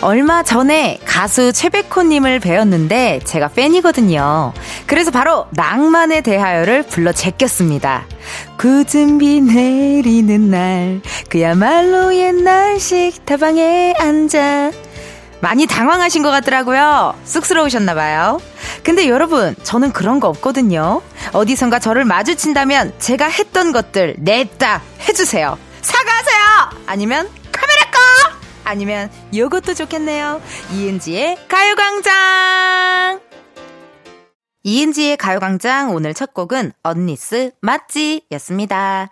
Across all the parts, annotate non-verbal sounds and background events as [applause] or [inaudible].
얼마 전에 가수 최백호님을 배웠는데 제가 팬이거든요. 그래서 바로 낭만에 대하여를 불러 제꼈습니다. 굳은 비 내리는 날 그야말로 옛날식 다방에 앉아 많이 당황하신 것 같더라고요. 쑥스러우셨나봐요. 근데 여러분, 저는 그런 거 없거든요. 어디선가 저를 마주친다면 제가 했던 것들 냈다 해주세요. 사과하세요! 아니면! 아니면 요것도 좋겠네요. 이은지의 가요광장! 이은지의 가요광장 오늘 첫 곡은 언니스 맞지? 였습니다.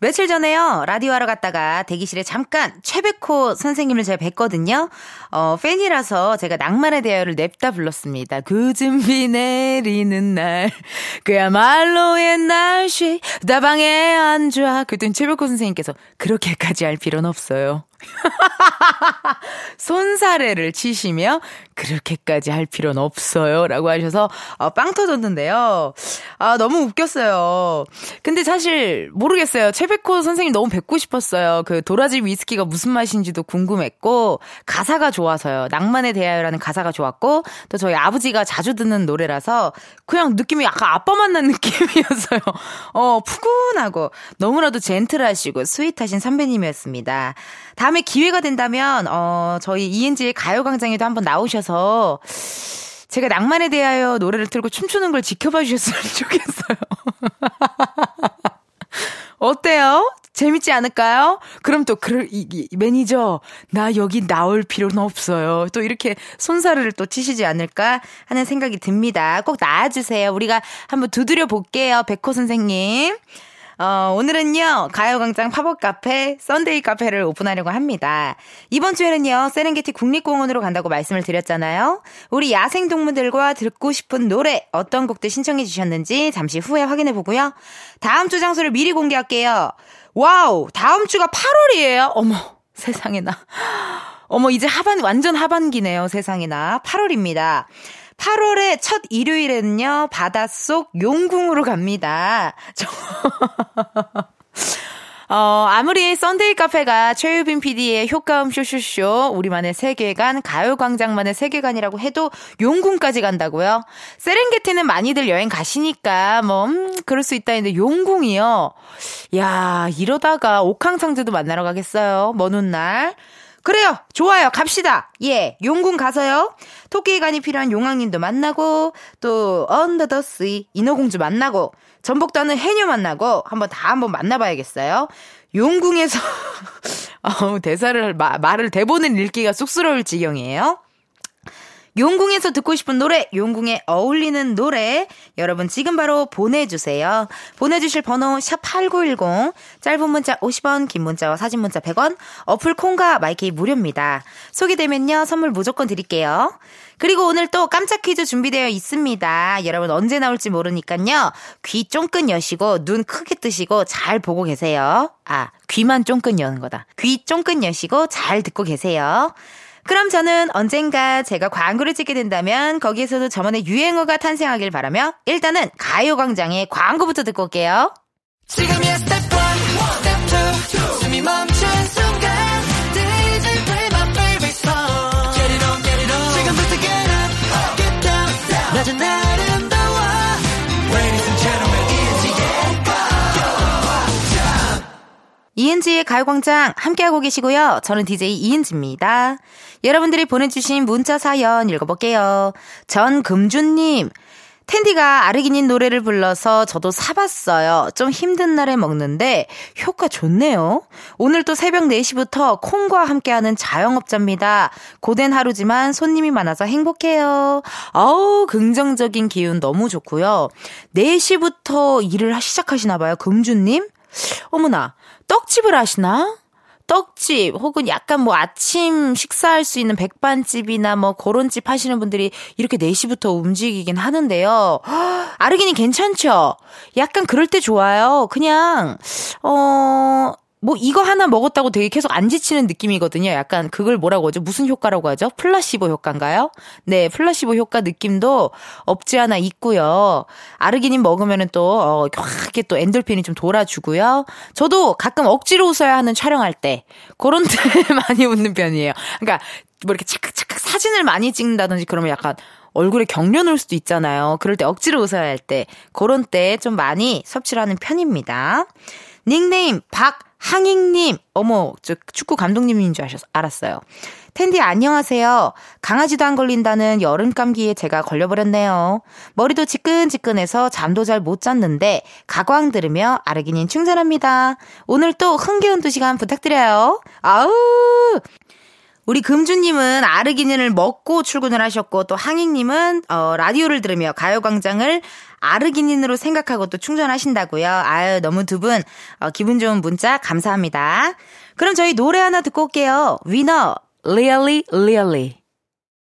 며칠 전에요, 라디오 하러 갔다가 대기실에 잠깐 최백호 선생님을 제가 뵀거든요. 어, 팬이라서 제가 낭만의 대화를 냅다 불렀습니다. 굳은 비 내리는 날, 그야말로 옛날식, 다방에 앉아. 그땐 최백호 선생님께서 그렇게까지 할 필요는 없어요. [laughs] 손사래를 치시며 그렇게까지 할 필요는 없어요. 라고 하셔서 어, 빵 터졌는데요. 아, 너무 웃겼어요. 근데 사실 모르겠어요. 최백호 선생님 너무 뵙고 싶었어요. 그 도라지 위스키가 무슨 맛인지도 궁금했고 가사가 좋아서요. 낭만에 대하여라는 가사가 좋았고 또 저희 아버지가 자주 듣는 노래라서 그냥 느낌이 약간 아빠 만난 [laughs] 느낌이었어요. 어, 푸근하고 너무나도 젠틀하시고 스윗하신 선배님이었습니다. 다음에 기회가 된다면 어 저희 이은지의 가요광장에도 한번 나오셔서 제가 낭만에 대하여 노래를 틀고 춤추는 걸 지켜봐 주셨으면 [laughs] 좋겠어요. [laughs] 어때요? 재밌지 않을까요? 그럼 또, 그, 이, 이, 매니저, 나 여기 나올 필요는 없어요. 또 이렇게 손사래를 또 치시지 않을까 하는 생각이 듭니다. 꼭 나와주세요. 우리가 한번 두드려 볼게요. 백호 선생님. 어, 오늘은요, 가요광장 팝업 카페, Sunday 카페를 오픈하려고 합니다. 이번 주에는요, 세렝게티 국립공원으로 간다고 말씀을 드렸잖아요. 우리 야생동물들과 듣고 싶은 노래, 어떤 곡들 신청해 주셨는지 잠시 후에 확인해 보고요. 다음 주 장소를 미리 공개할게요. wow, 다음 주가 8월이에요. 어머, 세상에나. [gasps] 어머, 이제 하반, 완전 하반기네요, 세상에나. 8월입니다. 8월의 첫 일요일에는요, 바닷속 용궁으로 갑니다. 저... [laughs] 어, 아무리 Sunday 카페가 최유빈 PD의 효과음 쇼쇼쇼, 우리만의 세계관, 가요광장만의 세계관이라고 해도 용궁까지 간다고요? 세렝게티는 많이들 여행 가시니까, 뭐, 음, 그럴 수 있다 했는데, 용궁이요? 야 이러다가 옥황상제도 만나러 가겠어요. 먼 훗날. 그래요. 좋아요. 갑시다. 예. 용궁 가서요. 토끼간이 필요한 용왕님도 만나고 또 Under the Sea 인어공주 만나고 전복도 하는 해녀 만나고 한번 다 한번 만나봐야겠어요. 용궁에서 [laughs] 어우 대사를 마, 말을 대본을 읽기가 쑥스러울 지경이에요. 용궁에서 듣고 싶은 노래, 용궁에 어울리는 노래, 여러분 지금 바로 보내주세요. 보내주실 번호, 샵8910, 짧은 문자 50원, 긴 문자와 사진 문자 100원, 어플 콩과 마이케이 무료입니다. 소개되면요, 선물 무조건 드릴게요. 그리고 오늘 또 깜짝 퀴즈 준비되어 있습니다. 여러분 언제 나올지 모르니까요. 귀 쫑긋 여시고 눈 크게 뜨시고 잘 보고 계세요. 아, 귀만 쫑긋 여는 거다. 귀 쫑긋 여시고 잘 듣고 계세요. 그럼 저는 언젠가 제가 광고를 찍게 된다면 거기에서도 저만의 유행어가 탄생하길 바라며 일단은 가요광장의 광고부터 듣고 올게요. 지금이야 스텝 1, 스텝 2, 숨이 멈춘 순간 DJ play my favorite song Get it on, get it on 지금부터 get up, get down 낮은 아름다워 Ladies and gentlemen, 이은지의 가요광장 이은지의 가요광장 함께하고 계시고요. 저는 DJ 이은지입니다. 여러분들이 보내주신 문자 사연 읽어볼게요. 전금주님, 텐디가 아르기닌 노래를 불러서 저도 사봤어요. 좀 힘든 날에 먹는데 효과 좋네요. 오늘 또 새벽 4시부터 콩과 함께하는 자영업자입니다. 고된 하루지만 손님이 많아서 행복해요. 아우, 긍정적인 기운 너무 좋고요. 4시부터 일을 시작하시나봐요. 금주님? 어머나, 떡집을 하시나? 떡집 혹은 약간 뭐 아침 식사할 수 있는 백반집이나 뭐 그런 집 하시는 분들이 이렇게 4시부터 움직이긴 하는데요. 아르기닌 괜찮죠? 약간 그럴 때 좋아요. 그냥 어 뭐 이거 하나 먹었다고 되게 계속 안 지치는 느낌이거든요. 약간 그걸 뭐라고 하죠? 무슨 효과라고 하죠? 플라시보 효과인가요? 네, 플라시보 효과 느낌도 없지 않아 있고요. 아르기닌 먹으면은 또, 어, 확게 또 엔돌핀이 좀 돌아주고요. 저도 가끔 억지로 웃어야 하는 촬영할 때, 그런 때 [laughs] 많이 웃는 편이에요. 그러니까 뭐 이렇게 착각착각 사진을 많이 찍는다든지 그러면 약간 얼굴에 경련 올 수도 있잖아요. 그럴 때 억지로 웃어야 할 때, 그런 때 좀 많이 섭취를 하는 편입니다. 닉네임 박 항익님, 어머, 저 축구 감독님인 줄 아셨, 알았어요. 텐디 안녕하세요. 강아지도 안 걸린다는 여름 감기에 제가 걸려버렸네요. 머리도 지끈지끈해서 잠도 잘 못 잤는데 가광 들으며 아르기닌 충전합니다. 오늘 또 흥겨운 두 시간 부탁드려요. 아우 우리 금주님은 아르기닌을 먹고 출근을 하셨고 또 항익님은 어, 라디오를 들으며 가요광장을 아르기닌으로 생각하고 또 충전하신다고요. 아유 너무 두분 어, 기분 좋은 문자 감사합니다. 그럼 저희 노래 하나 듣고 올게요. 위너 Really Really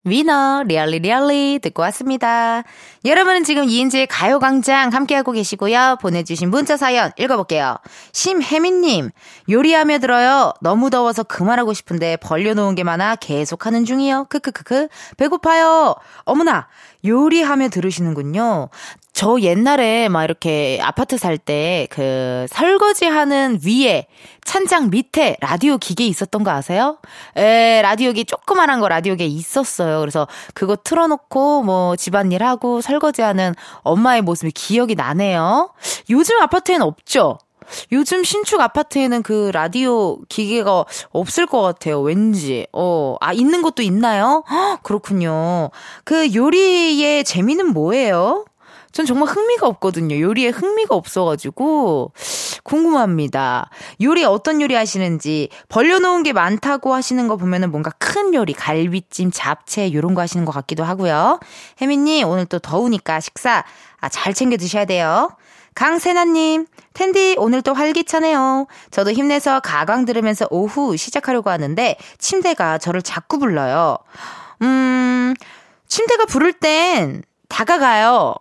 위너 Really Really 듣고 왔습니다. 여러분은 지금 이은지의 가요광장 함께하고 계시고요. 보내주신 문자 사연 읽어볼게요. 심혜민님 요리하며 들어요. 너무 더워서 그만하고 싶은데 벌려놓은 게 많아 계속 하는 중이요. 크크크크 배고파요. 어머나 요리하며 들으시는군요. 저 옛날에 막 이렇게 아파트 살 때 그 설거지 하는 위에 찬장 밑에 라디오 기계 있었던 거 아세요? 에, 라디오기 조그만한 거 라디오기에 있었어요. 그래서 그거 틀어놓고 뭐 집안일 하고 설거지 하는 엄마의 모습이 기억이 나네요. 요즘 아파트에는 없죠? 요즘 신축 아파트에는 그 라디오 기계가 없을 것 같아요. 왠지. 어, 아, 있는 것도 있나요? 헉, 그렇군요. 그 요리의 재미는 뭐예요? 전 정말 흥미가 없거든요. 요리에 흥미가 없어가지고 궁금합니다. 요리 어떤 요리 하시는지 벌려놓은 게 많다고 하시는 거 보면은 뭔가 큰 요리, 갈비찜, 잡채 요런 거 하시는 것 같기도 하고요. 혜민님 오늘 또 더우니까 식사 아, 잘 챙겨 드셔야 돼요. 강세나님, 텐디 오늘 또 활기차네요. 저도 힘내서 가강 들으면서 오후 시작하려고 하는데 침대가 저를 자꾸 불러요. 음, 침대가 부를 땐 다가가요.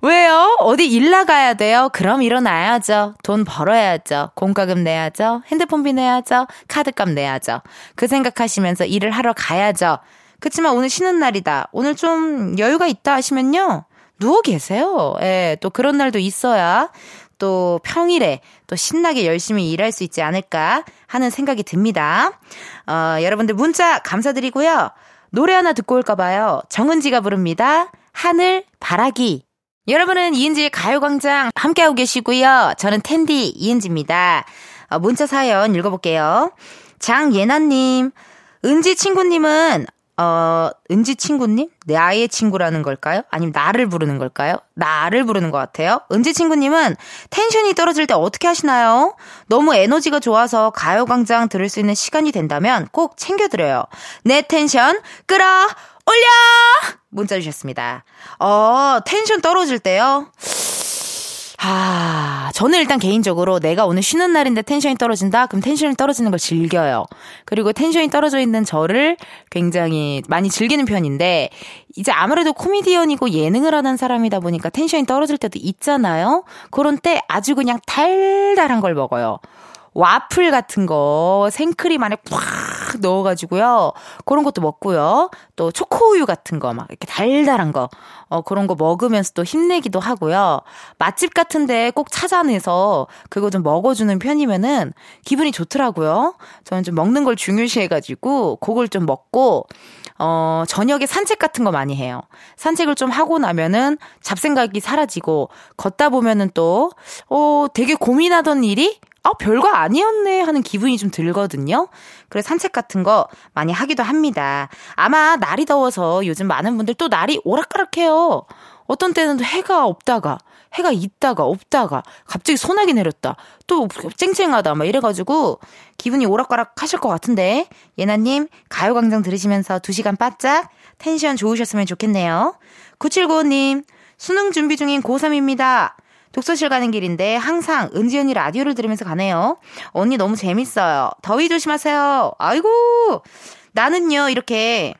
왜요? 어디 일 나가야 돼요? 그럼 일어나야죠. 돈 벌어야죠. 공과금 내야죠. 핸드폰비 내야죠. 카드값 내야죠. 그 생각하시면서 일을 하러 가야죠. 그치만 오늘 쉬는 날이다. 오늘 좀 여유가 있다 하시면요. 누워 계세요. 예, 또 그런 날도 있어야 또 평일에 또 신나게 열심히 일할 수 있지 않을까 하는 생각이 듭니다. 어, 여러분들 문자 감사드리고요. 노래 하나 듣고 올까봐요. 정은지가 부릅니다. 하늘 바라기. 여러분은 이은지의 가요광장 함께하고 계시고요. 저는 텐디 이은지입니다. 어, 문자 사연 읽어볼게요. 장예나님, 은지 친구님은 어, 은지 친구님? 내 아이의 친구라는 걸까요? 아니면 나를 부르는 걸까요? 나를 부르는 것 같아요. 은지 친구님은 텐션이 떨어질 때 어떻게 하시나요? 너무 에너지가 좋아서 가요광장 들을 수 있는 시간이 된다면 꼭 챙겨드려요. 내 텐션 끌어 올려! 문자 주셨습니다. 어, 텐션 떨어질 때요? 아, 저는 일단 개인적으로 내가 오늘 쉬는 날인데 텐션이 떨어진다? 그럼 텐션이 떨어지는 걸 즐겨요. 그리고 텐션이 떨어져 있는 저를 굉장히 많이 즐기는 편인데, 이제 아무래도 코미디언이고 예능을 하는 사람이다 보니까 텐션이 떨어질 때도 있잖아요? 그런 때 아주 그냥 달달한 걸 먹어요. 와플 같은 거 생크림 안에 팍 넣어가지고요. 그런 것도 먹고요. 또 초코우유 같은 거 막 이렇게 달달한 거. 어, 그런 거 먹으면서 또 힘내기도 하고요. 맛집 같은데 꼭 찾아내서 그거 좀 먹어주는 편이면은 기분이 좋더라고요. 저는 좀 먹는 걸 중요시해가지고 그걸 좀 먹고 어, 저녁에 산책 같은 거 많이 해요. 산책을 좀 하고 나면은 잡생각이 사라지고 걷다 보면은 또, 어, 되게 고민하던 일이 아, 별거 아니었네 하는 기분이 좀 들거든요. 그래서 산책 같은 거 많이 하기도 합니다. 아마 날이 더워서 요즘 많은 분들 또 날이 오락가락해요. 어떤 때는 또 해가 없다가, 해가 있다가 없다가, 갑자기 소나기 내렸다. 또 쨍쨍하다. 막 이래가지고 기분이 오락가락 하실 것 같은데. 예나님, 가요광장 들으시면서 2시간 바짝 텐션 좋으셨으면 좋겠네요. 9795님, 수능 준비 중인 고3입니다. 독서실 가는 길인데 항상 은지 언니 라디오를 들으면서 가네요. 언니 너무 재밌어요. 더위 조심하세요. 아이고. 나는요, 이렇게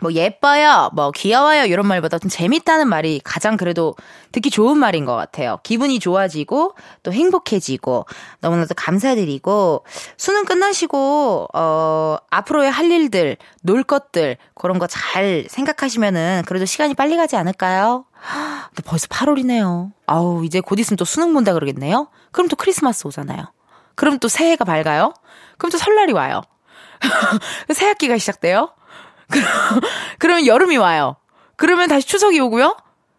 뭐 예뻐요, 뭐 귀여워요 이런 말보다 좀 재밌다는 말이 가장 그래도 듣기 좋은 말인 것 같아요. 기분이 좋아지고 또 행복해지고 너무나도 감사드리고 수능 끝나시고 어 앞으로의 할 일들, 놀 것들 그런 거 잘 생각하시면은 그래도 시간이 빨리 가지 않을까요? 근데 벌써 8월이네요. 아우 이제 곧 있으면 또 수능 본다 그러겠네요. 그럼 또 크리스마스 오잖아요. 그럼 또 새해가 밝아요. 그럼 또 설날이 와요. [laughs] 새 학기가 시작돼요. 그러면 여름이 와요. 그러면 다시 추석이 오고요.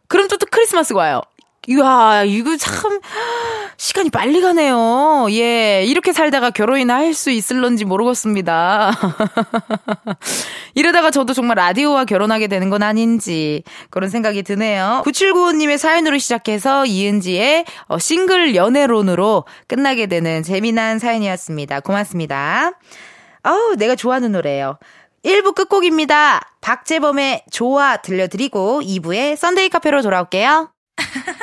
그럼 또, 또 크리스마스가 와요. 이야, 이거 참, 시간이 빨리 가네요. 예, 이렇게 살다가 결혼이나 할 수 있을런지 모르겠습니다. [laughs] 이러다가 저도 정말 라디오와 결혼하게 되는 건 아닌지 그런 생각이 드네요. 9795님의 사연으로 시작해서 이은지의 어, 싱글 연애론으로 끝나게 되는 재미난 사연이었습니다. 고맙습니다. 아우, 내가 좋아하는 노래예요. 1부 끝곡입니다. 박재범의 좋아 들려드리고 2부에 썬데이 카페로 돌아올게요. [laughs]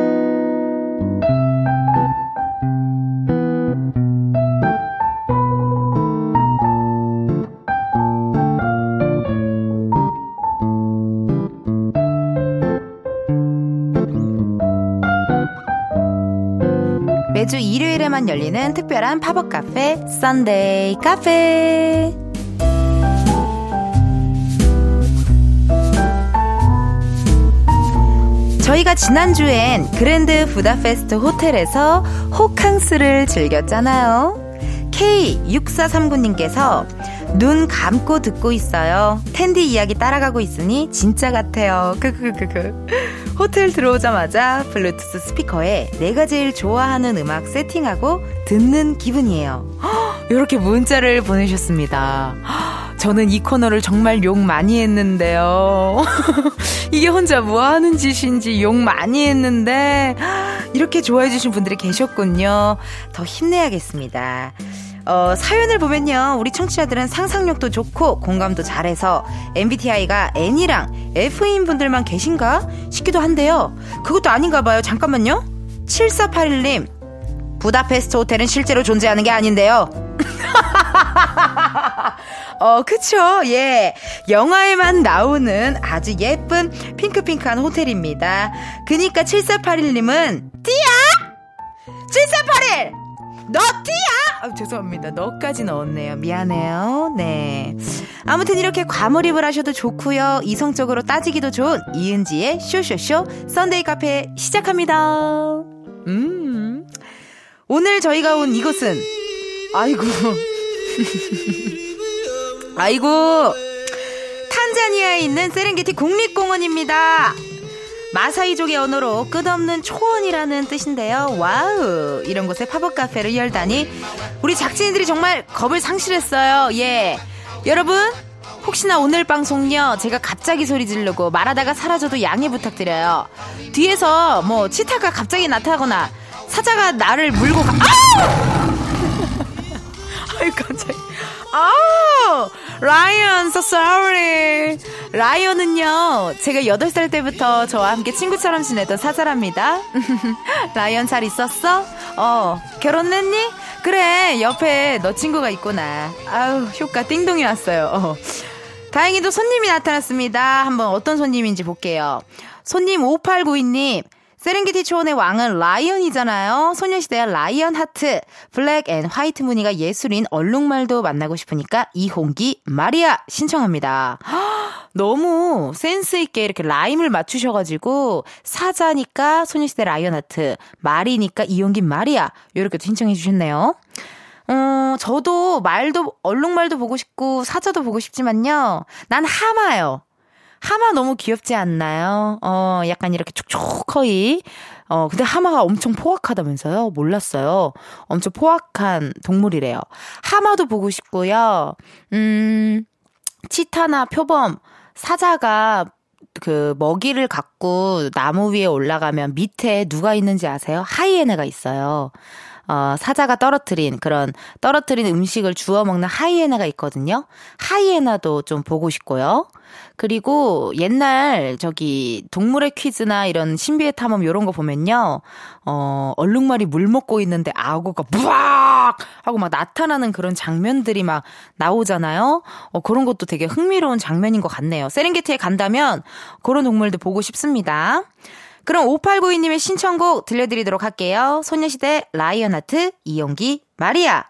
2시간 열리는 특별한 팝업 카페 Sunday 카페 저희가 지난주엔 그랜드 부다페스트 호텔에서 호캉스를 즐겼잖아요. K6439님께서 눈 감고 듣고 있어요. 은디 이야기 따라가고 있으니 진짜 같아요. 크크크크. 호텔 들어오자마자 블루투스 스피커에 내가 제일 좋아하는 음악 세팅하고 듣는 기분이에요. [gasps] 이렇게 문자를 보내셨습니다. [gasps] 저는 이 코너를 정말 욕 많이 했는데요. [laughs] 이게 혼자 뭐 하는 짓인지 욕 많이 했는데, [gasps] 이렇게 좋아해 주신 분들이 계셨군요. 더 힘내야겠습니다. 어, 사연을 보면요. 우리 청취자들은 상상력도 좋고 공감도 잘해서 MBTI가 N이랑 F인 분들만 계신가 싶기도 한데요. 그것도 아닌가 봐요. 잠깐만요. 7481님. 부다페스트 호텔은 실제로 존재하는 게 아닌데요. [laughs] 어, 그쵸. 예. 영화에만 나오는 아주 예쁜 핑크핑크한 호텔입니다. 그니까 7481님은, 띠야! 7481! 너 띠야! 아, 죄송합니다. 너까지 넣었네요. 미안해요. 네. 아무튼 이렇게 과몰입을 하셔도 좋고요. 이성적으로 따지기도 좋은 이은지의 쇼쇼쇼 Sunday 카페 시작합니다. 음. 오늘 저희가 온 이곳은 아이고 [laughs] 아이고 탄자니아에 있는 세렝게티 국립공원입니다. 마사이족의 언어로 끝없는 초원이라는 뜻인데요. wow 이런 곳에 팝업 카페를 열다니 우리 작진이들이 정말 겁을 상실했어요. 예 여러분 혹시나 오늘 방송요 제가 갑자기 소리 지르고 말하다가 사라져도 양해 부탁드려요. 뒤에서 뭐 치타가 갑자기 나타나거나 사자가 나를 물고 가. 아! 아유 깜짝. 아, 라이언, so sorry. 라이언은요, 제가 8살 때부터 저와 함께 친구처럼 지내던 사자랍니다. [laughs] Lion 잘 있었어? 어, 결혼했니? 그래, 옆에 너 친구가 있구나. 아우, 효과 띵동이 왔어요. 어. 다행히도 손님이 나타났습니다. 한번 어떤 손님인지 볼게요. 손님 5892님, 세렝게티 초원의 왕은 lion이잖아요. 소녀시대의 Lion Heart. Black and white 무늬가 예술인 얼룩말도 만나고 싶으니까 이홍기 마리아 신청합니다. [gasps] 너무 센스 있게 이렇게 라임을 맞추셔가지고 사자니까 소녀시대 Lion Heart. 말이니까 이홍기 마리아. 이렇게 신청해 주셨네요. 어, 저도 말도, 얼룩말도 보고 싶고, 사자도 보고 싶지만요. 난 하마요. 하마 너무 귀엽지 않나요? 어, 약간 이렇게 촉촉거이. 어, 근데 하마가 엄청 포악하다면서요? 몰랐어요. 엄청 포악한 동물이래요. 하마도 보고 싶고요. 음, 치타나 표범, 사자가 그 먹이를 갖고 나무 위에 올라가면 밑에 누가 있는지 아세요? 하이에나가 있어요. 어, 사자가 떨어뜨린 그런 떨어뜨린 음식을 주워 먹는 하이에나가 있거든요. 하이에나도 좀 보고 싶고요. 그리고 옛날 저기 동물의 퀴즈나 이런 신비의 탐험 요런 거 보면요. 어, 얼룩말이 물 먹고 있는데 악어가 부악 하고 막 나타나는 그런 장면들이 막 나오잖아요. 어, 그런 것도 되게 흥미로운 장면인 것 같네요. 세렝게티에 간다면 그런 동물들 보고 싶습니다. 그럼 5892님의 신청곡 들려드리도록 할게요. 소녀시대 Lion Heart 이홍기 마리아.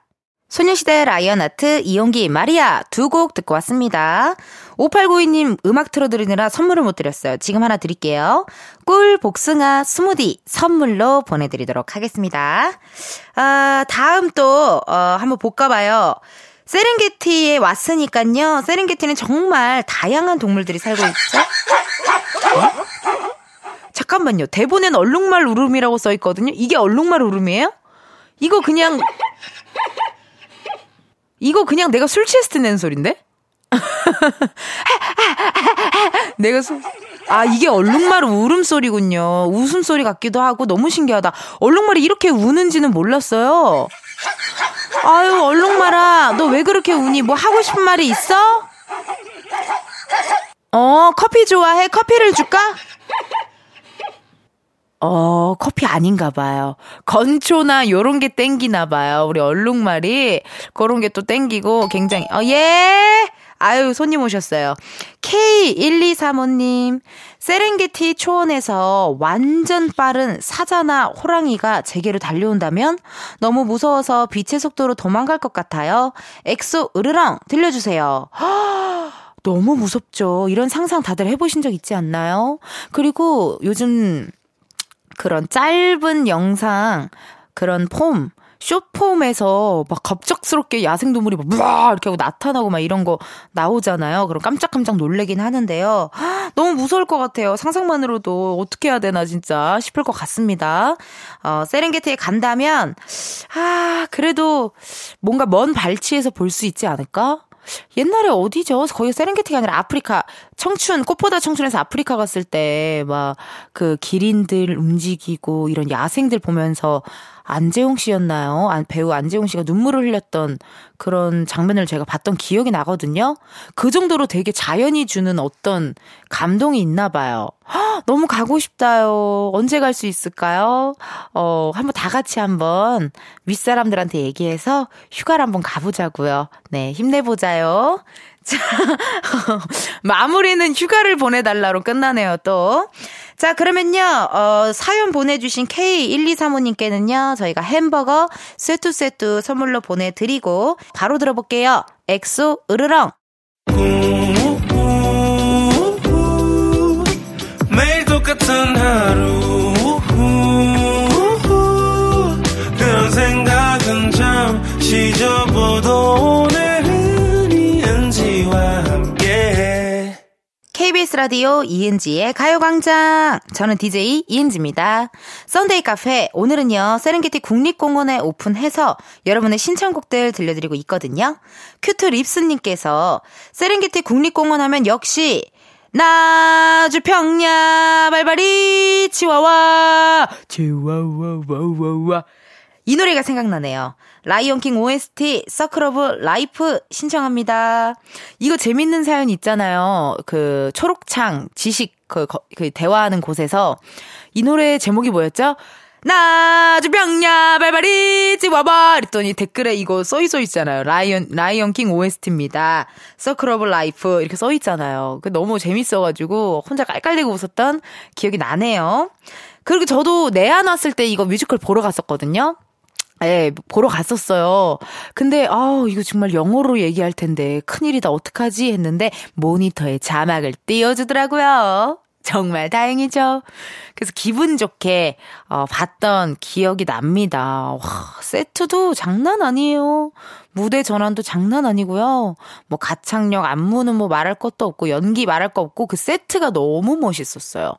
소녀시대 Lion Heart 이홍기 마리아 두 곡 듣고 왔습니다. 5892님 음악 틀어드리느라 선물을 못 드렸어요. 지금 하나 드릴게요. 꿀 복숭아 스무디 선물로 보내드리도록 하겠습니다. 아, 다음 또, 어, 한번 볼까봐요. 세렝게티에 왔으니까요. 세렝게티는 정말 다양한 동물들이 살고 있죠? 어? 잠깐만요. 대본엔 얼룩말 울음이라고 써 있거든요. 이게 얼룩말 울음이에요? 이거 그냥 이거 그냥 내가 술 취했을 때 내는 소린데? [laughs] 내가 술, 아, 이게 얼룩말 울음소리군요. 웃음소리 같기도 하고 너무 신기하다. 얼룩말이 이렇게 우는지는 몰랐어요. 아유, 얼룩말아, 너 왜 그렇게 우니? 뭐 하고 싶은 말이 있어? 어, 커피 좋아해? 커피를 줄까? 어, 커피 아닌가 봐요. 건초나 요런 게 땡기나 봐요. 우리 얼룩말이 그런 게 또 땡기고 굉장히 어, 예! 아유, 손님 오셨어요. K1235님, 세렝게티 초원에서 완전 빠른 사자나 호랑이가 제게로 달려온다면 너무 무서워서 빛의 속도로 도망갈 것 같아요. 엑소 으르렁 들려주세요. [gasps] 너무 무섭죠. 이런 상상 다들 해보신 적 있지 않나요? 그리고 요즘 그런 짧은 영상, 그런 폼, 쇼폼에서 막 갑작스럽게 야생동물이 막 무아 이렇게 하고 나타나고 막 이런 거 나오잖아요. 그럼 깜짝깜짝 놀래긴 하는데요. 너무 무서울 것 같아요. 상상만으로도 어떻게 해야 되나 진짜 싶을 것 같습니다. 어, 세렝게티에 간다면 아 그래도 뭔가 먼 발치에서 볼 수 있지 않을까? 옛날에 어디죠? 거의 세렝게티가 아니라 아프리카 청춘 꽃보다 청춘에서 아프리카 갔을 때 막 그 기린들 움직이고 이런 야생들 보면서 안재홍 씨였나요? 배우 안재홍 씨가 눈물을 흘렸던 그런 장면을 제가 봤던 기억이 나거든요. 그 정도로 되게 자연이 주는 어떤 감동이 있나 봐요. 너무 가고 싶다요. 언제 갈 수 있을까요? 어, 한번 다 같이 한번 윗사람들한테 얘기해서 휴가를 한번 가보자고요. 네, 힘내보자요. [laughs] 자, 마무리는 휴가를 보내달라로 끝나네요, 또. 자, 그러면요, 어, 사연 보내주신 K1235님께는요, 저희가 햄버거 쇠뚜쇠뚜 선물로 보내드리고, 바로 들어볼게요. 엑소 으르렁. 매일 똑같은 하루, 그런 생각은 잠시 접어도 KBS 라디오 이은지의 가요광장. 저는 DJ 이은지입니다. Sunday 카페. 오늘은요, 세렝게티 국립공원에 오픈해서 여러분의 신청곡들 들려드리고 있거든요. 큐트 립스님께서 세렝게티 국립공원 하면 역시 나주 평야 발발이 치와와 치와와와와와 이 노래가 생각나네요. Lion King OST Circle of Life 신청합니다. 이거 재밌는 사연 있잖아요. 그 초록창 지식 그, 그 대화하는 곳에서 이 노래 제목이 뭐였죠? 나주 평야 발발이 치와와 이랬더니 댓글에 이거 써있어 있잖아요. Lion Lion King OST입니다. Circle of Life 이렇게 써 있잖아요. 그 너무 재밌어가지고 혼자 깔깔대고 웃었던 기억이 나네요. 그리고 저도 내한 왔을 때 이거 뮤지컬 보러 갔었거든요. 예, 보러 갔었어요. 근데, 아우, 이거 정말 영어로 얘기할 텐데, 큰일이다, 어떡하지? 했는데, 모니터에 자막을 띄워주더라고요. 정말 다행이죠. 그래서 기분 좋게, 어, 봤던 기억이 납니다. 와, 세트도 장난 아니에요. 무대 전환도 장난 아니고요. 뭐, 가창력, 안무는 뭐 말할 것도 없고, 연기 말할 거 없고, 그 세트가 너무 멋있었어요.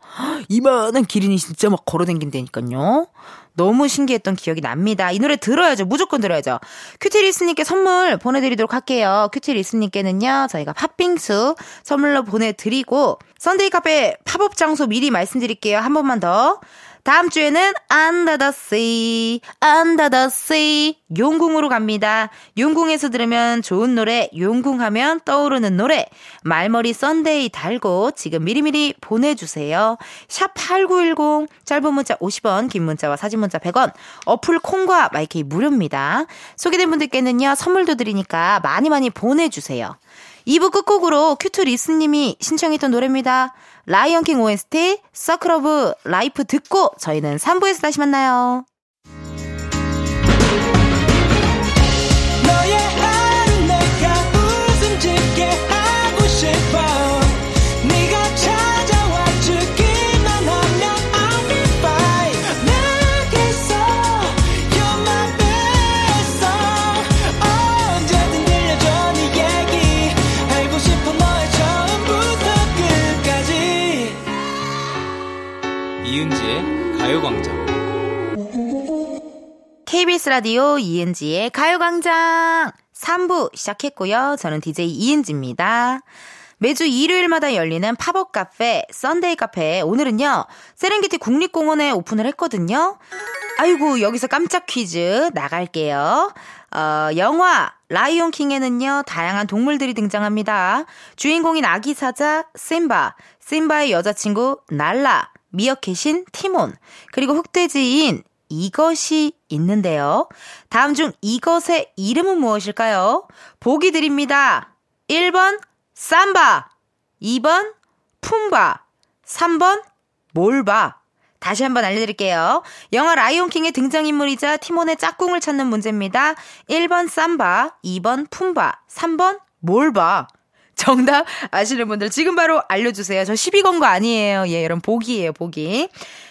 이만한 기린이 진짜 막 걸어댕긴다니까요. 너무 신기했던 기억이 납니다. 이 노래 들어야죠. 무조건 들어야죠. 큐티리스님께 선물 보내드리도록 할게요. 큐티리스님께는요, 저희가 팥빙수 선물로 보내드리고, Sunday 카페 팝업 장소 미리 말씀드릴게요. 한 번만 더. 다음 주에는 Under the Sea, Under the Sea 용궁으로 갑니다. 용궁에서 들으면 좋은 노래, 용궁하면 떠오르는 노래. 말머리 Sunday 달고 지금 미리미리 보내주세요. 샵 8910, 짧은 문자 50원, 긴 문자와 사진 문자 100원, 어플 콩과 마이케이 무료입니다. 소개된 분들께는요, 선물도 드리니까 많이 많이 보내주세요. 2부 끝곡으로 큐트 리스님이 신청했던 노래입니다. 라이언킹 OST, 서클 오브 라이프 듣고 저희는 3부에서 다시 만나요. KBS 라디오 이은지의 가요광장 3부 시작했고요. 저는 DJ 이은지입니다. 매주 일요일마다 열리는 팝업 카페, Sunday 카페. 오늘은요, 세렝게티 국립공원에 오픈을 했거든요. 아이고, 여기서 깜짝 퀴즈 나갈게요. 어, 영화, Lion King에는요, 다양한 동물들이 등장합니다. 주인공인 아기 사자, 심바, 심바의 여자친구, 날라, 미어캣인 티몬, 그리고 흑돼지인 이것이 있는데요. 다음 중 이것의 이름은 무엇일까요? 보기 드립니다. 1번 삼바, 2번 품바, 3번 몰바. 다시 한번 알려드릴게요. 영화 라이온킹의 등장인물이자 티몬의 짝꿍을 찾는 문제입니다. 1번 삼바, 2번 품바, 3번 몰바. 정답 아시는 분들 지금 바로 알려주세요. 저 12건 거 아니에요. 예, 여러분 보기예요, 보기.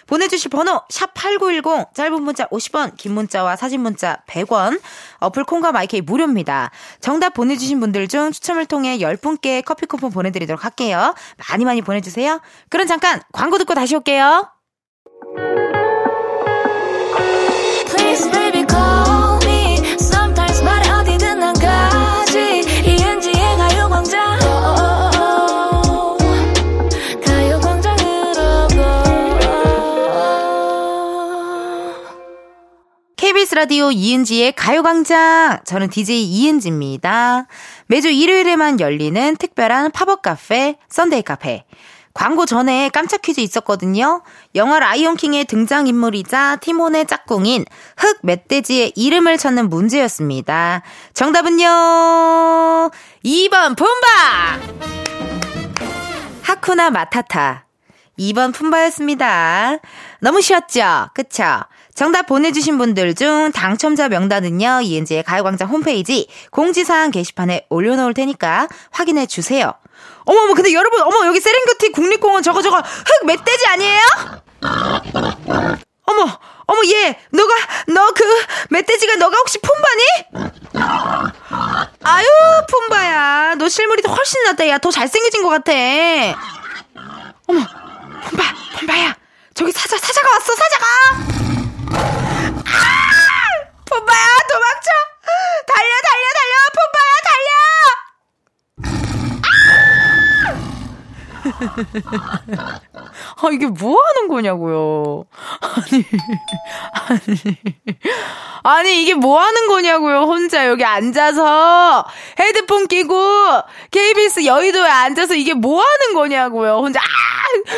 보내주실 번호 샵8910 짧은 문자 50원 긴 문자와 사진 문자 100원 어플 콩과 마이케이 무료입니다. 정답 보내주신 분들 중 추첨을 통해 10분께 커피 쿠폰 보내드리도록 할게요. 많이 많이 보내주세요. 그럼 잠깐 광고 듣고 다시 올게요. 라디오 이은지의 가요광장. 저는 DJ 이은지입니다. 매주 일요일에만 열리는 특별한 팝업 카페, Sunday 카페. 광고 전에 깜짝 퀴즈 있었거든요. 영화 Lion King의 등장인물이자 티몬의 짝꿍인 혹멧돼지의 이름을 찾는 문제였습니다. 정답은요, 2번 품바! Hakuna Matata. 2번 품바였습니다. 너무 쉬웠죠? 그쵸? 정답 보내주신 분들 중 당첨자 명단은요, 이은지의 가요광장 홈페이지 공지사항 게시판에 올려놓을 테니까 확인해 주세요. 어머머, 근데 여러분, 어머, 여기 세렝게티 국립공원 저거 저거 흑 멧돼지 아니에요? 어머, 어머, 얘, 너가, 너 그 멧돼지가 너가 혹시 푼바니? 아유, 푼바야. 너 실물이 훨씬 낫다. 야, 더 잘생겨진 것 같아. 어머, 푼바, 푼바야. 저기 사자, 사자가 왔어, 사자가! 푸바야 도망쳐! 달려 달려 달려! 푸바야 달려! [laughs] 아! 이게 뭐 하는 거냐고요? 아니 아니 아니 이게 뭐 하는 거냐고요 혼자 여기 앉아서! 헤드폰 끼고 KBS 여의도에 앉아서 이게 뭐 하는 거냐고요 혼자! 아!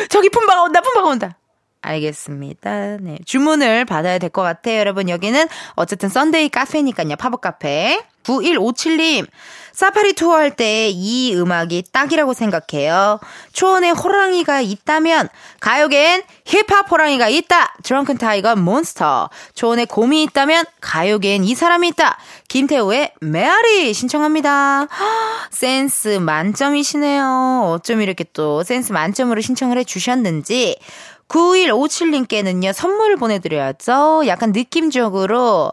저기 품바가 온다 품바가 온다 알겠습니다. 네. 주문을 받아야 될 것 같아요. 여러분, 여기는 어쨌든 Sunday 카페니까요. 팝업 카페. 9157님. 사파리 투어 할 때 이 음악이 딱이라고 생각해요. 초원에 호랑이가 있다면 가요계엔 힙합 호랑이가 있다. 드렁큰 타이거 몬스터. 초원에 곰이 있다면 가요계엔 이 사람이 있다. 김태우의 메아리 신청합니다. [gasps] 센스 만점이시네요. 어쩜 이렇게 또 센스 만점으로 신청을 해 주셨는지 9157님께는요, 선물 보내드려야죠. 약간 느낌적으로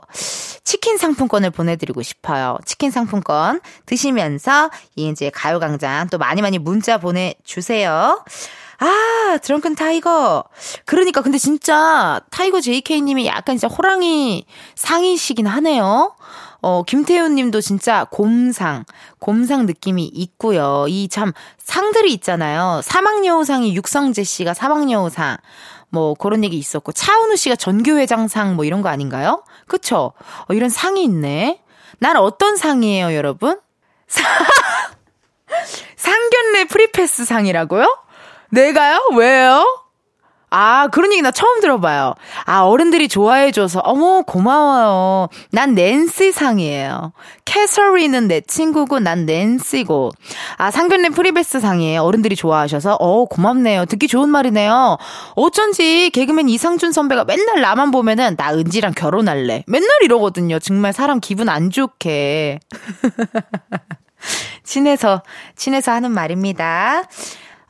치킨 상품권을 보내드리고 싶어요. 치킨 상품권 드시면서 이제 가요광장 또 많이 많이 문자 보내주세요. 아, 드렁큰 타이거. 그러니까 근데 진짜 타이거 JK님이 약간 진짜 호랑이 상이시긴 하네요. 어, 김태훈 님도 진짜 곰상, 곰상 느낌이 있고요. 이 참 상들이 있잖아요. 사막여우상이 육성재 씨가 사막여우상. 뭐 그런 얘기 있었고 차은우 씨가 전교회장상 뭐 이런 거 아닌가요? 그쵸? 어, 이런 상이 있네. 난 어떤 상이에요, 여러분? [laughs] 상견례 free pass 상이라고요? 내가요? 왜요? 아, 그런 얘기 나 처음 들어봐요. 아, 어른들이 좋아해줘서, 어머, 고마워요. 난 낸시 상이에요. 캐서리는 내 친구고, 난 낸시고. 아, 상견례 free pass 상이에요. 어른들이 좋아하셔서, 어, 고맙네요. 듣기 좋은 말이네요. 어쩐지 개그맨 이상준 선배가 맨날 나만 보면은, 나 은지랑 결혼할래. 맨날 이러거든요. 정말 사람 기분 안 좋게. [laughs] 친해서, 친해서 하는 말입니다.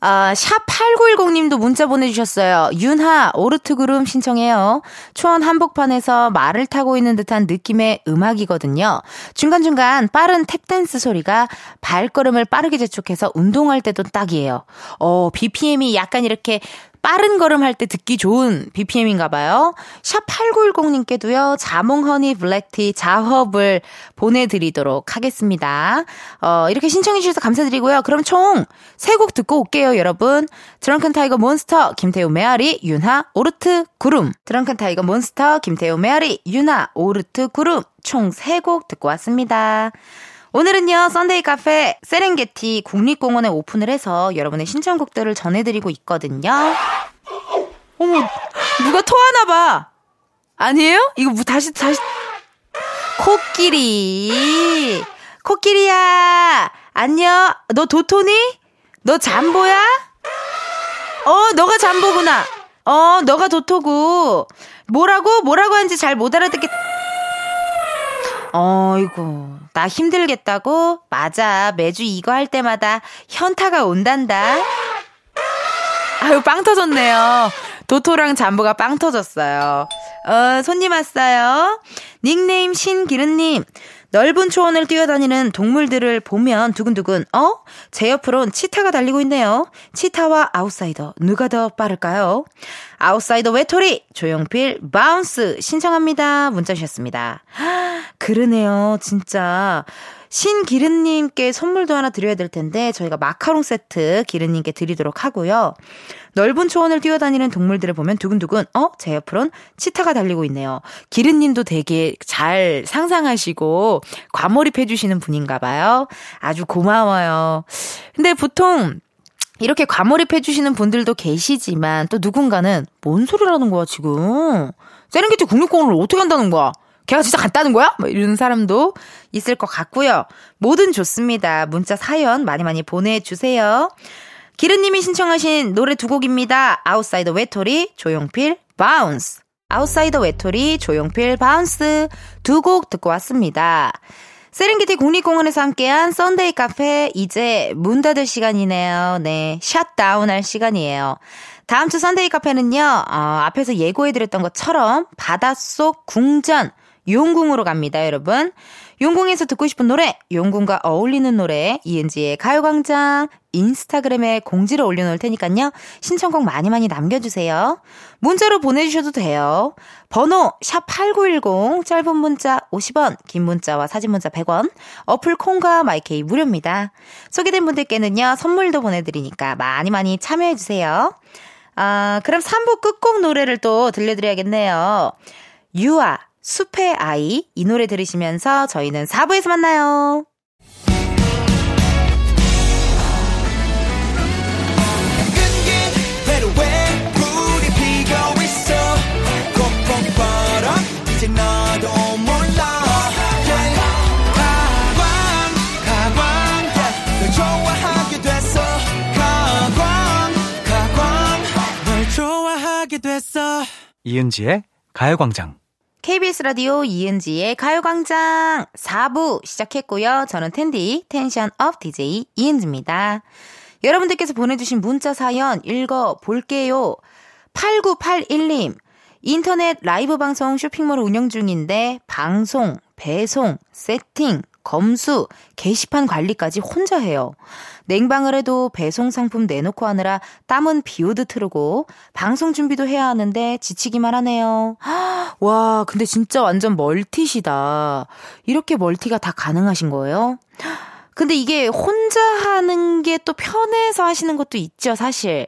아, 샵8910님도 문자 보내주셨어요. 윤하, 오르트그룹 신청해요. 초원 한복판에서 말을 타고 있는 듯한 느낌의 음악이거든요. 중간중간 빠른 탭댄스 소리가 발걸음을 빠르게 재촉해서 운동할 때도 딱이에요. 어, BPM이 약간 이렇게 빠른 걸음 할 때 듣기 좋은 BPM인가 봐요. 샵 8910님께도요, 자몽 허니 블랙티 자허블 보내드리도록 하겠습니다. 어, 이렇게 신청해주셔서 감사드리고요. 그럼 총 세 곡 듣고 올게요, 여러분. 드렁큰 타이거 몬스터, 김태우 메아리, 윤하, 오르트, 구름. 드렁큰 타이거 몬스터, 김태우 메아리, 윤하, 오르트, 구름. 총 세 곡 듣고 왔습니다. 오늘은요, Sunday 카페 세렝게티 국립공원에 오픈을 해서 여러분의 신청곡들을 전해드리고 있거든요. 어머, 누가 토하나 봐. 아니에요? 이거 뭐 다시, 다시. 코끼리. 코끼리야. 안녕. 너 도토니? 너 잠보야? 어, 너가 잠보구나. 어, 너가 도토고. 뭐라고? 뭐라고 하는지 잘 못 알아듣겠. 어이구, 나 힘들겠다고? 맞아. 매주 이거 할 때마다 현타가 온단다. 아유, 빵 터졌네요. 도토랑 잠보가 빵 터졌어요. 어, 손님 왔어요. 닉네임 신기른님. 넓은 초원을 뛰어다니는 동물들을 보면 두근두근, 어? 제 옆으론 치타가 달리고 있네요. 치타와 아웃사이더, 누가 더 빠를까요? 아웃사이더 외톨이, 조용필, Bounce, 신청합니다. 문자 주셨습니다. 그러네요, 진짜. 신기른님께 선물도 하나 드려야 될 텐데, 저희가 마카롱 세트 기른님께 드리도록 하고요. 넓은 초원을 뛰어다니는 동물들을 보면 두근두근, 어? 제 옆으론 치타가 달리고 있네요. 기른님도 되게 잘 상상하시고 과몰입해 주시는 분인가 봐요. 아주 고마워요. 근데 보통, 이렇게 과몰입해 주시는 분들도 계시지만 또 누군가는 뭔 소리라는 거야 지금 세렝게티 국립공원을 어떻게 한다는 거야 걔가 진짜 갔다는 거야? 뭐 이런 사람도 있을 것 같고요. 뭐든 좋습니다. 문자 사연 많이 많이 보내주세요. 기른님이 신청하신 노래 두 곡입니다. 아웃사이더 외톨이, 조용필, Bounce. 아웃사이더 외톨이, 조용필, Bounce 두 곡 듣고 왔습니다. 세렝게티 국립공원에서 함께한 Sunday 카페 이제 문 닫을 시간이네요. 네, 샷다운 할 시간이에요. 다음 주 Sunday 카페는요, 어, 앞에서 예고해드렸던 것처럼 바닷속 궁전 용궁으로 갑니다, 여러분. 용궁에서 듣고 싶은 노래, 용궁과 어울리는 노래, 이은지의 가요광장, 인스타그램에 공지를 올려놓을 테니까요. 신청곡 많이 많이 남겨주세요. 문자로 보내주셔도 돼요. 번호 샵8910 짧은 문자 50원 긴 문자와 사진 문자 100원 어플 콩과 마이케이 무료입니다. 소개된 분들께는요. 선물도 보내드리니까 많이 많이 참여해주세요. 아 그럼 3부 끝곡 노래를 또 들려드려야겠네요. 유아 숲의 아이 이 노래 들으시면서 저희는 4부에서 만나요. 이은지의 가요광장 KBS 라디오 이은지의 가요광장 4부 시작했고요. 저는 텐디 텐션 up DJ 이은지입니다. 여러분들께서 보내주신 문자 사연 읽어볼게요. 8981님 인터넷 라이브 방송 쇼핑몰 운영 중인데 방송, 배송, 세팅, 검수, 게시판 관리까지 혼자 해요. 냉방을 해도 배송 상품 내놓고 하느라 땀은 비 오듯 흐르고 방송 준비도 해야 하는데 지치기만 하네요. [gasps] 와, 근데 진짜 완전 멀티시다. 이렇게 멀티가 다 가능하신 거예요? [gasps] 근데 이게 혼자 하는 게 또 편해서 하시는 것도 있죠, 사실.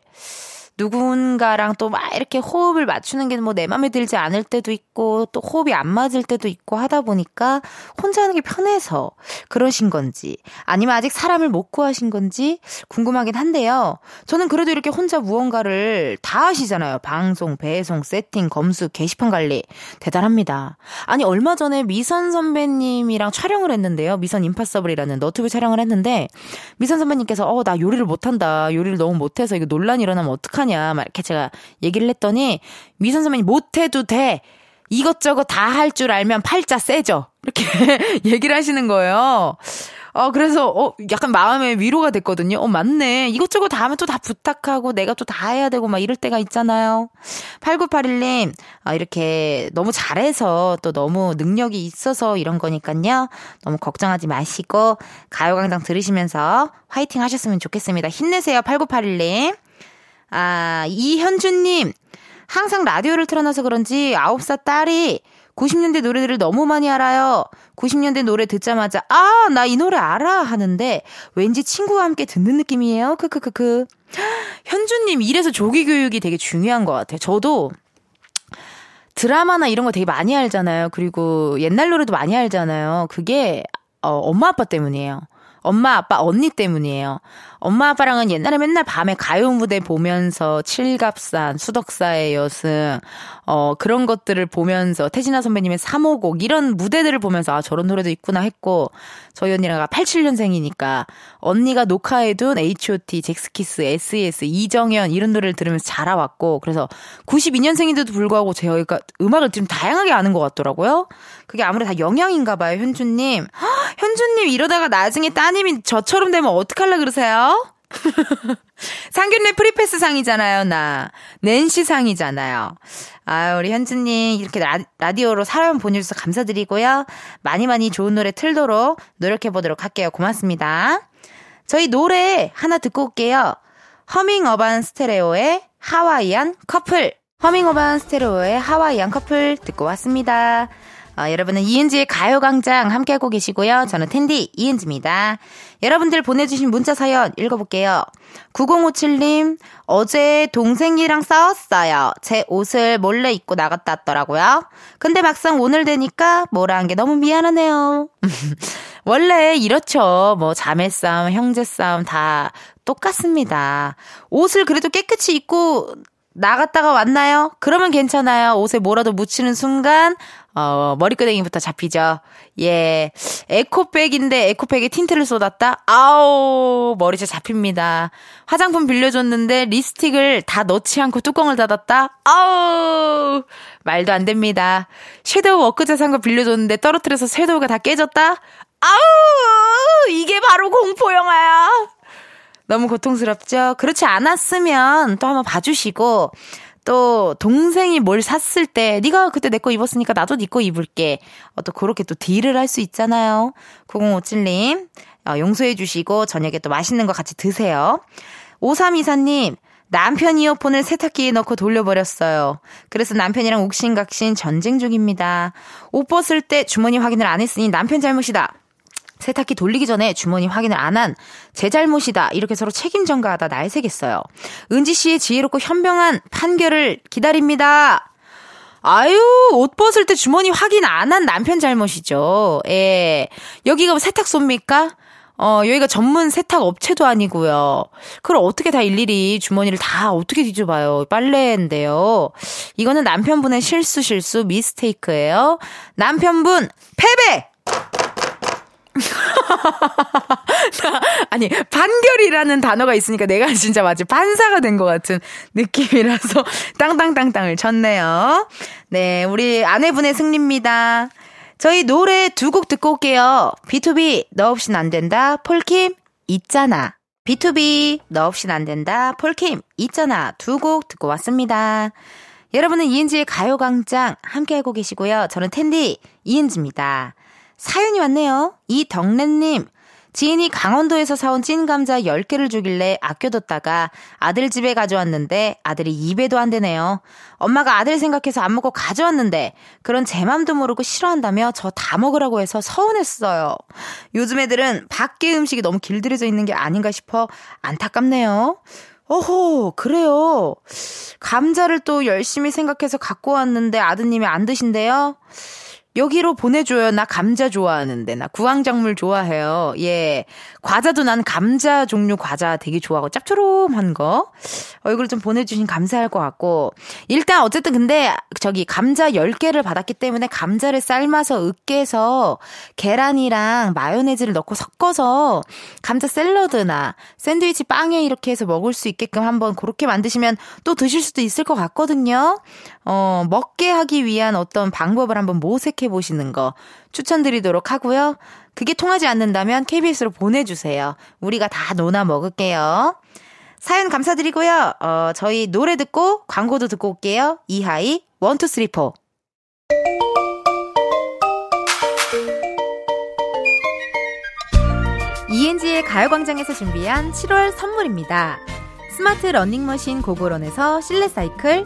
누군가랑 또 막 이렇게 호흡을 맞추는 게 뭐내 맘에 들지 않을 때도 있고 또 호흡이 안 맞을 때도 있고 하다 보니까 혼자 하는 게 편해서 그러신 건지 아니면 아직 사람을 못 구하신 건지 궁금하긴 한데요. 저는 그래도 이렇게 혼자 무언가를 다 하시잖아요. 방송, 배송, 세팅, 검수, 게시판 관리. 대단합니다. 아니, 얼마 전에 미선 선배님이랑 촬영을 했는데요. 미선 임파서블이라는 너튜브 촬영을 했는데 미선 선배님께서 어, 나 요리를 못한다. 요리를 너무 못해서 이거 논란이 일어나면 어떡하냐. 막 이렇게 제가 얘기를 했더니 미선 선배님 못해도 돼. 이것저것 다 할 줄 알면 팔자 세죠. 이렇게 [laughs] 얘기를 하시는 거예요. 어, 그래서, 어, 약간 마음에 위로가 됐거든요. 어, 맞네. 이것저것 다 하면 또 다 부탁하고 내가 또 다 해야 되고 막 이럴 때가 있잖아요. 8981님, 아, 이렇게 너무 잘해서 또 너무 능력이 있어서 이런 거니까요. 너무 걱정하지 마시고, 가요광장 들으시면서 화이팅 하셨으면 좋겠습니다. 힘내세요, 8981님. 아, 이현주님, 항상 라디오를 틀어놔서 그런지 9살 딸이 90년대 노래들을 너무 많이 알아요. 90년대 노래 듣자마자 아, 나 이 노래 알아 하는데 왠지 친구와 함께 듣는 느낌이에요. 크크크크. 현주님 이래서 조기 교육이 되게 중요한 것 같아요. 저도 드라마나 이런 거 되게 많이 알잖아요. 그리고 옛날 노래도 많이 알잖아요. 그게 어, 엄마 아빠 때문이에요. 엄마, 아빠, 언니 때문이에요. 엄마, 아빠랑은 옛날에 맨날 밤에 가요 무대 보면서 칠갑산, 수덕사의 여승, 어, 그런 것들을 보면서 태진아 선배님의 사모곡, 이런 무대들을 보면서 아, 저런 노래도 있구나 했고, 저희 언니랑 87년생이니까 언니가 녹화해둔 H.O.T, 젝스키스, S.E.S, 이정현 이런 노래를 들으면서 자라왔고, 그래서 92년생인데도 불구하고 저희가 음악을 좀 다양하게 아는 것 같더라고요. 그게 아무래도 다 영향인가 봐요, 현주님. 현주님 이러다가 나중에 따님이 저처럼 되면 어떡할라 그러세요? [laughs] 상견례 free pass 상이잖아요, 나. 낸시 상이잖아요. 아, 우리 현주님, 이렇게 라, 디오로 사연 보내주셔서 감사드리고요. 많이 많이 좋은 노래 틀도록 노력해보도록 할게요. 고맙습니다. 저희 노래 하나 듣고 올게요. 허밍 어반 스테레오의 하와이안 커플. 허밍 어반 스테레오의 하와이안 커플 듣고 왔습니다. 어, 여러분은 이은지의 가요광장 함께하고 계시고요. 저는 텐디 이은지입니다. 여러분들 보내주신 문자 사연 읽어볼게요. 9057님, 어제 동생이랑 싸웠어요. 제 옷을 몰래 입고 나갔다 왔더라고요. 근데 막상 오늘 되니까 뭐라 한 게 너무 미안하네요. [laughs] 원래 이렇죠. 뭐 자매 싸움, 형제 싸움 다 똑같습니다. 옷을 그래도 깨끗이 입고 나갔다가 왔나요? 그러면 괜찮아요. 옷에 뭐라도 묻히는 순간 어, 머리끄댕이부터 잡히죠. 예. 에코백인데 에코백에 틴트를 쏟았다? 아우, 머리채 잡힙니다. 화장품 빌려줬는데 립스틱을 다 넣지 않고 뚜껑을 닫았다? 아우, 말도 안 됩니다. 섀도우 워크제 산 거 빌려줬는데 떨어뜨려서 섀도우가 다 깨졌다? 아우, 이게 바로 공포영화야. 너무 고통스럽죠? 그렇지 않았으면 또 한번 봐주시고, 또 동생이 뭘 샀을 때 네가 그때 내 거 입었으니까 나도 네 거 입을게. 어, 또 그렇게 또 딜을 할 수 있잖아요. 9057님 어, 용서해 주시고 저녁에 또 맛있는 거 같이 드세요. 5324님 남편 이어폰을 세탁기에 넣고 돌려버렸어요. 그래서 남편이랑 옥신각신 전쟁 중입니다. 옷 벗을 때 주머니 확인을 안 했으니 남편 잘못이다. 세탁기 돌리기 전에 주머니 확인을 안 한 제 잘못이다. 이렇게 서로 책임 전가하다 날새겠어요. 은지 씨의 지혜롭고 현명한 판결을 기다립니다. 아유, 옷 벗을 때 주머니 확인 안 한 남편 잘못이죠. 예. 여기가 뭐 세탁소입니까? 어, 여기가 전문 세탁 업체도 아니고요. 그걸 어떻게 다 일일이 주머니를 다 어떻게 뒤져봐요. 빨래인데요. 이거는 남편분의 실수 실수 미스테이크예요. 남편분 패배! [laughs] 아니, 판결이라는 단어가 있으니까 내가 진짜 마치 판사가 된 것 같은 느낌이라서 [laughs] 땅땅땅땅을 쳤네요. 네, 우리 아내분의 승리입니다. 저희 노래 두 곡 듣고 올게요. B2B, 너 없인 안 된다. 폴킴, 있잖아. B2B, 너 없인 안 된다. 폴킴, 있잖아. 두 곡 듣고 왔습니다. 여러분은 이은지의 가요광장 함께하고 계시고요. 저는 텐디 이은지입니다. 사연이 왔네요. 이덕래님. 지인이 강원도에서 사온 찐 감자 10개를 주길래 아껴뒀다가 아들 집에 가져왔는데 아들이 입에도 안 되네요. 엄마가 아들 생각해서 안 먹고 가져왔는데 그런 제 맘도 모르고 싫어한다며 저 다 먹으라고 해서 서운했어요. 요즘 애들은 밖에 음식이 너무 길들여져 있는 게 아닌가 싶어 안타깝네요. 어호, 그래요. 감자를 또 열심히 생각해서 갖고 왔는데 아드님이 안 드신대요? 여기로 보내줘요. 나 감자 좋아하는데. 나 구황작물 좋아해요. 예. 과자도 난 감자 종류 과자 되게 좋아하고 짭조름한 거. 얼굴 좀 보내주신 감사할 것 같고. 일단 어쨌든 근데 저기 감자 10개를 받았기 때문에 감자를 삶아서 으깨서 계란이랑 마요네즈를 넣고 섞어서 감자 샐러드나 샌드위치 빵에 이렇게 해서 먹을 수 있게끔 한번 그렇게 만드시면 또 드실 수도 있을 것 같거든요. 어, 먹게 하기 위한 어떤 방법을 한번 모색해 보시는 거 추천드리도록 하고요. 그게 통하지 않는다면 KBS로 보내주세요. 우리가 다 노나 먹을게요. 사연 감사드리고요. 어, 저희 노래 듣고 광고도 듣고 올게요. 이하이, One Two Three Four. ENG의 가요광장에서 준비한 7월 선물입니다. 스마트 러닝머신 고고런에서 실내 사이클,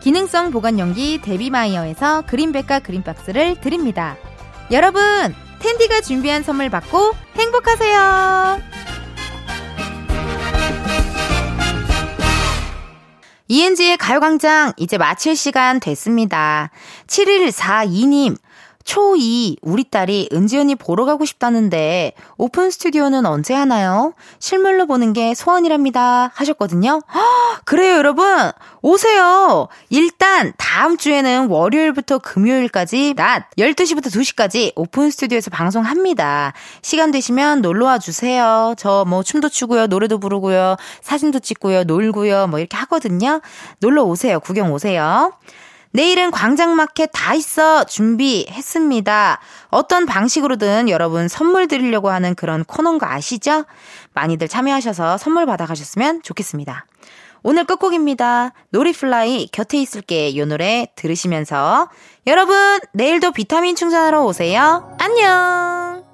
기능성 보관용기 데비마이어에서 그린백과 그린박스를 드립니다. 여러분, 텐디가 준비한 선물 받고 행복하세요! 이은지의 가요광장 이제 마칠 시간 됐습니다. 7142님, 초2 우리 딸이 은지 언니 보러 가고 싶다는데 오픈 스튜디오는 언제 하나요? 실물로 보는 게 소원이랍니다 하셨거든요. 허, 그래요 여러분 오세요. 일단 다음 주에는 월요일부터 금요일까지 낮 12시부터 2시까지 오픈 스튜디오에서 방송합니다. 시간 되시면 놀러와 주세요. 저 뭐 춤도 추고요. 노래도 부르고요. 사진도 찍고요. 놀고요. 뭐 이렇게 하거든요. 놀러 오세요. 구경 오세요. 내일은 광장마켓 다 있어 준비했습니다. 어떤 방식으로든 여러분 선물 드리려고 하는 그런 코너인 거 아시죠? 많이들 참여하셔서 선물 받아가셨으면 좋겠습니다. 오늘 끝곡입니다. 놀이플라이 곁에 있을게 요 노래 들으시면서 여러분 내일도 비타민 충전하러 오세요. 안녕!